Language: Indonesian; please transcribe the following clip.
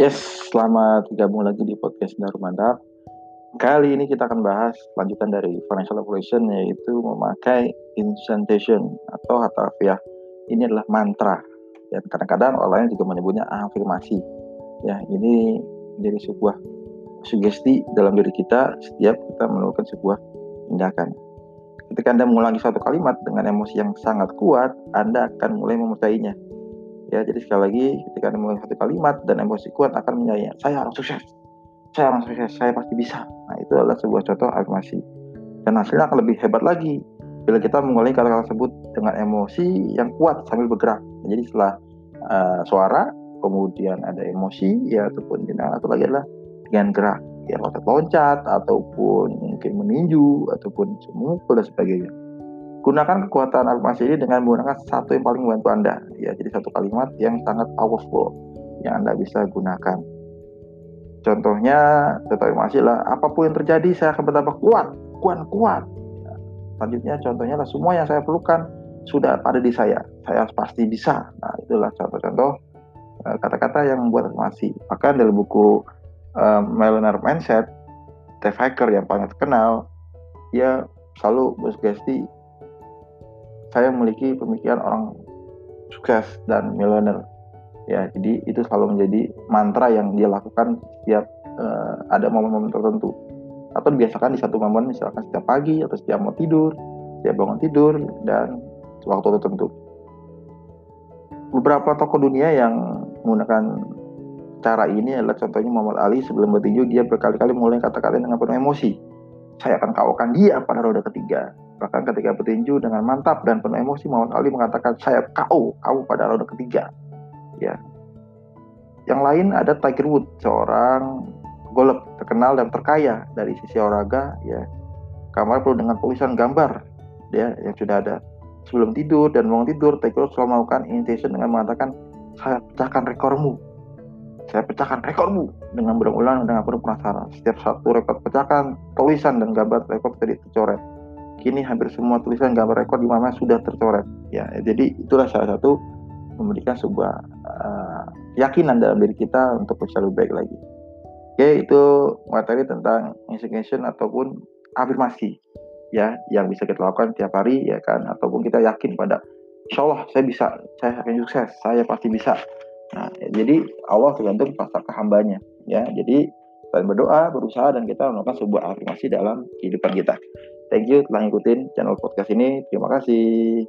Yes, selamat gabung lagi di podcast Daru Mantap. Kali ini kita akan bahas lanjutan dari financial evolution yaitu memakai incantation atau hatafiah. Ini adalah mantra dan kadang-kadang orang lain juga menyebutnya afirmasi. Ya, ini menjadi sebuah sugesti dalam diri kita setiap kita melakukan sebuah tindakan. Ketika Anda mengulangi satu kalimat dengan emosi yang sangat kuat, Anda akan mulai mempercayainya ya jadi sekali lagi ketika anda mengulangi satu kalimat dan emosi kuat akan menyayang saya harus sukses. Saya harus sukses. Saya pasti bisa. Nah itu adalah sebuah contoh afirmasi. Dan hasilnya akan lebih hebat lagi bila kita mengulangi kata-kata tersebut dengan emosi yang kuat sambil bergerak. Nah, jadi setelah uh, suara kemudian ada emosi ya ataupun tindakan atau lagi adalah dengan gerak ya loncat-loncat ataupun mungkin meninju ataupun semukul dan sebagainya Gunakan kekuatan afirmasi ini dengan menggunakan satu yang paling membantu Anda. Ya, jadi satu kalimat yang sangat powerful yang Anda bisa gunakan. Contohnya, contoh afirmasi lah, apa pun yang terjadi saya akan bertambah kuat, kuat, kuat. Ya, selanjutnya contohnya lah, semua yang saya perlukan sudah ada di saya. Saya pasti bisa. Nah, itulah contoh-contoh eh, kata-kata yang membuat afirmasi. Bahkan dalam buku um, Millionaire Mindset, Steve Hacker yang paling terkenal, dia selalu bersugesti saya memiliki pemikiran orang sukses dan miliuner ya jadi itu selalu menjadi mantra yang dia lakukan setiap uh, ada momen-momen tertentu. Atau dibiasakan di satu momen misalkan setiap pagi atau setiap mau tidur setiap bangun tidur dan waktu tertentu. Beberapa tokoh dunia yang menggunakan cara ini adalah contohnya Muhammad Ali. Sebelum bertinju dia berkali-kali mulai kata-kata dengan penuh emosi. Saya akan kawalkan dia pada roda ketiga Bahkan ketika petinju dengan mantap dan penuh emosi Muhammad Ali mengatakan saya kau, kau pada roda ketiga. Ya. Yang lain ada Tiger Woods, seorang golf terkenal dan terkaya dari sisi olahraga ya. Kamar penuh dengan tulisan gambar ya yang sudah ada. Sebelum tidur dan bangun tidur, Tiger Woods selalu melakukan intention dengan mengatakan saya pecahkan rekormu. Saya pecahkan rekormu dengan berulang-ulang dengan penuh penasaran. Setiap satu rekor pecahkan, tulisan dan gambar rekor tadi tercoret kini hampir semua tulisan gambar rekor di mana sudah tercoret. Ya jadi itulah salah satu memberikan sebuah uh, keyakinan dalam diri kita untuk bisa lebih baik lagi. Oke itu materi tentang insignification ataupun afirmasi ya yang bisa kita lakukan tiap hari ya kan? Ataupun kita yakin pada Insya Allah saya bisa saya akan sukses saya pasti bisa. Nah ya, jadi Allah tergantung pasal hambanya ya. Jadi selain berdoa berusaha dan kita melakukan sebuah afirmasi dalam kehidupan kita Thank you telah ngikutin channel podcast ini. Terima kasih.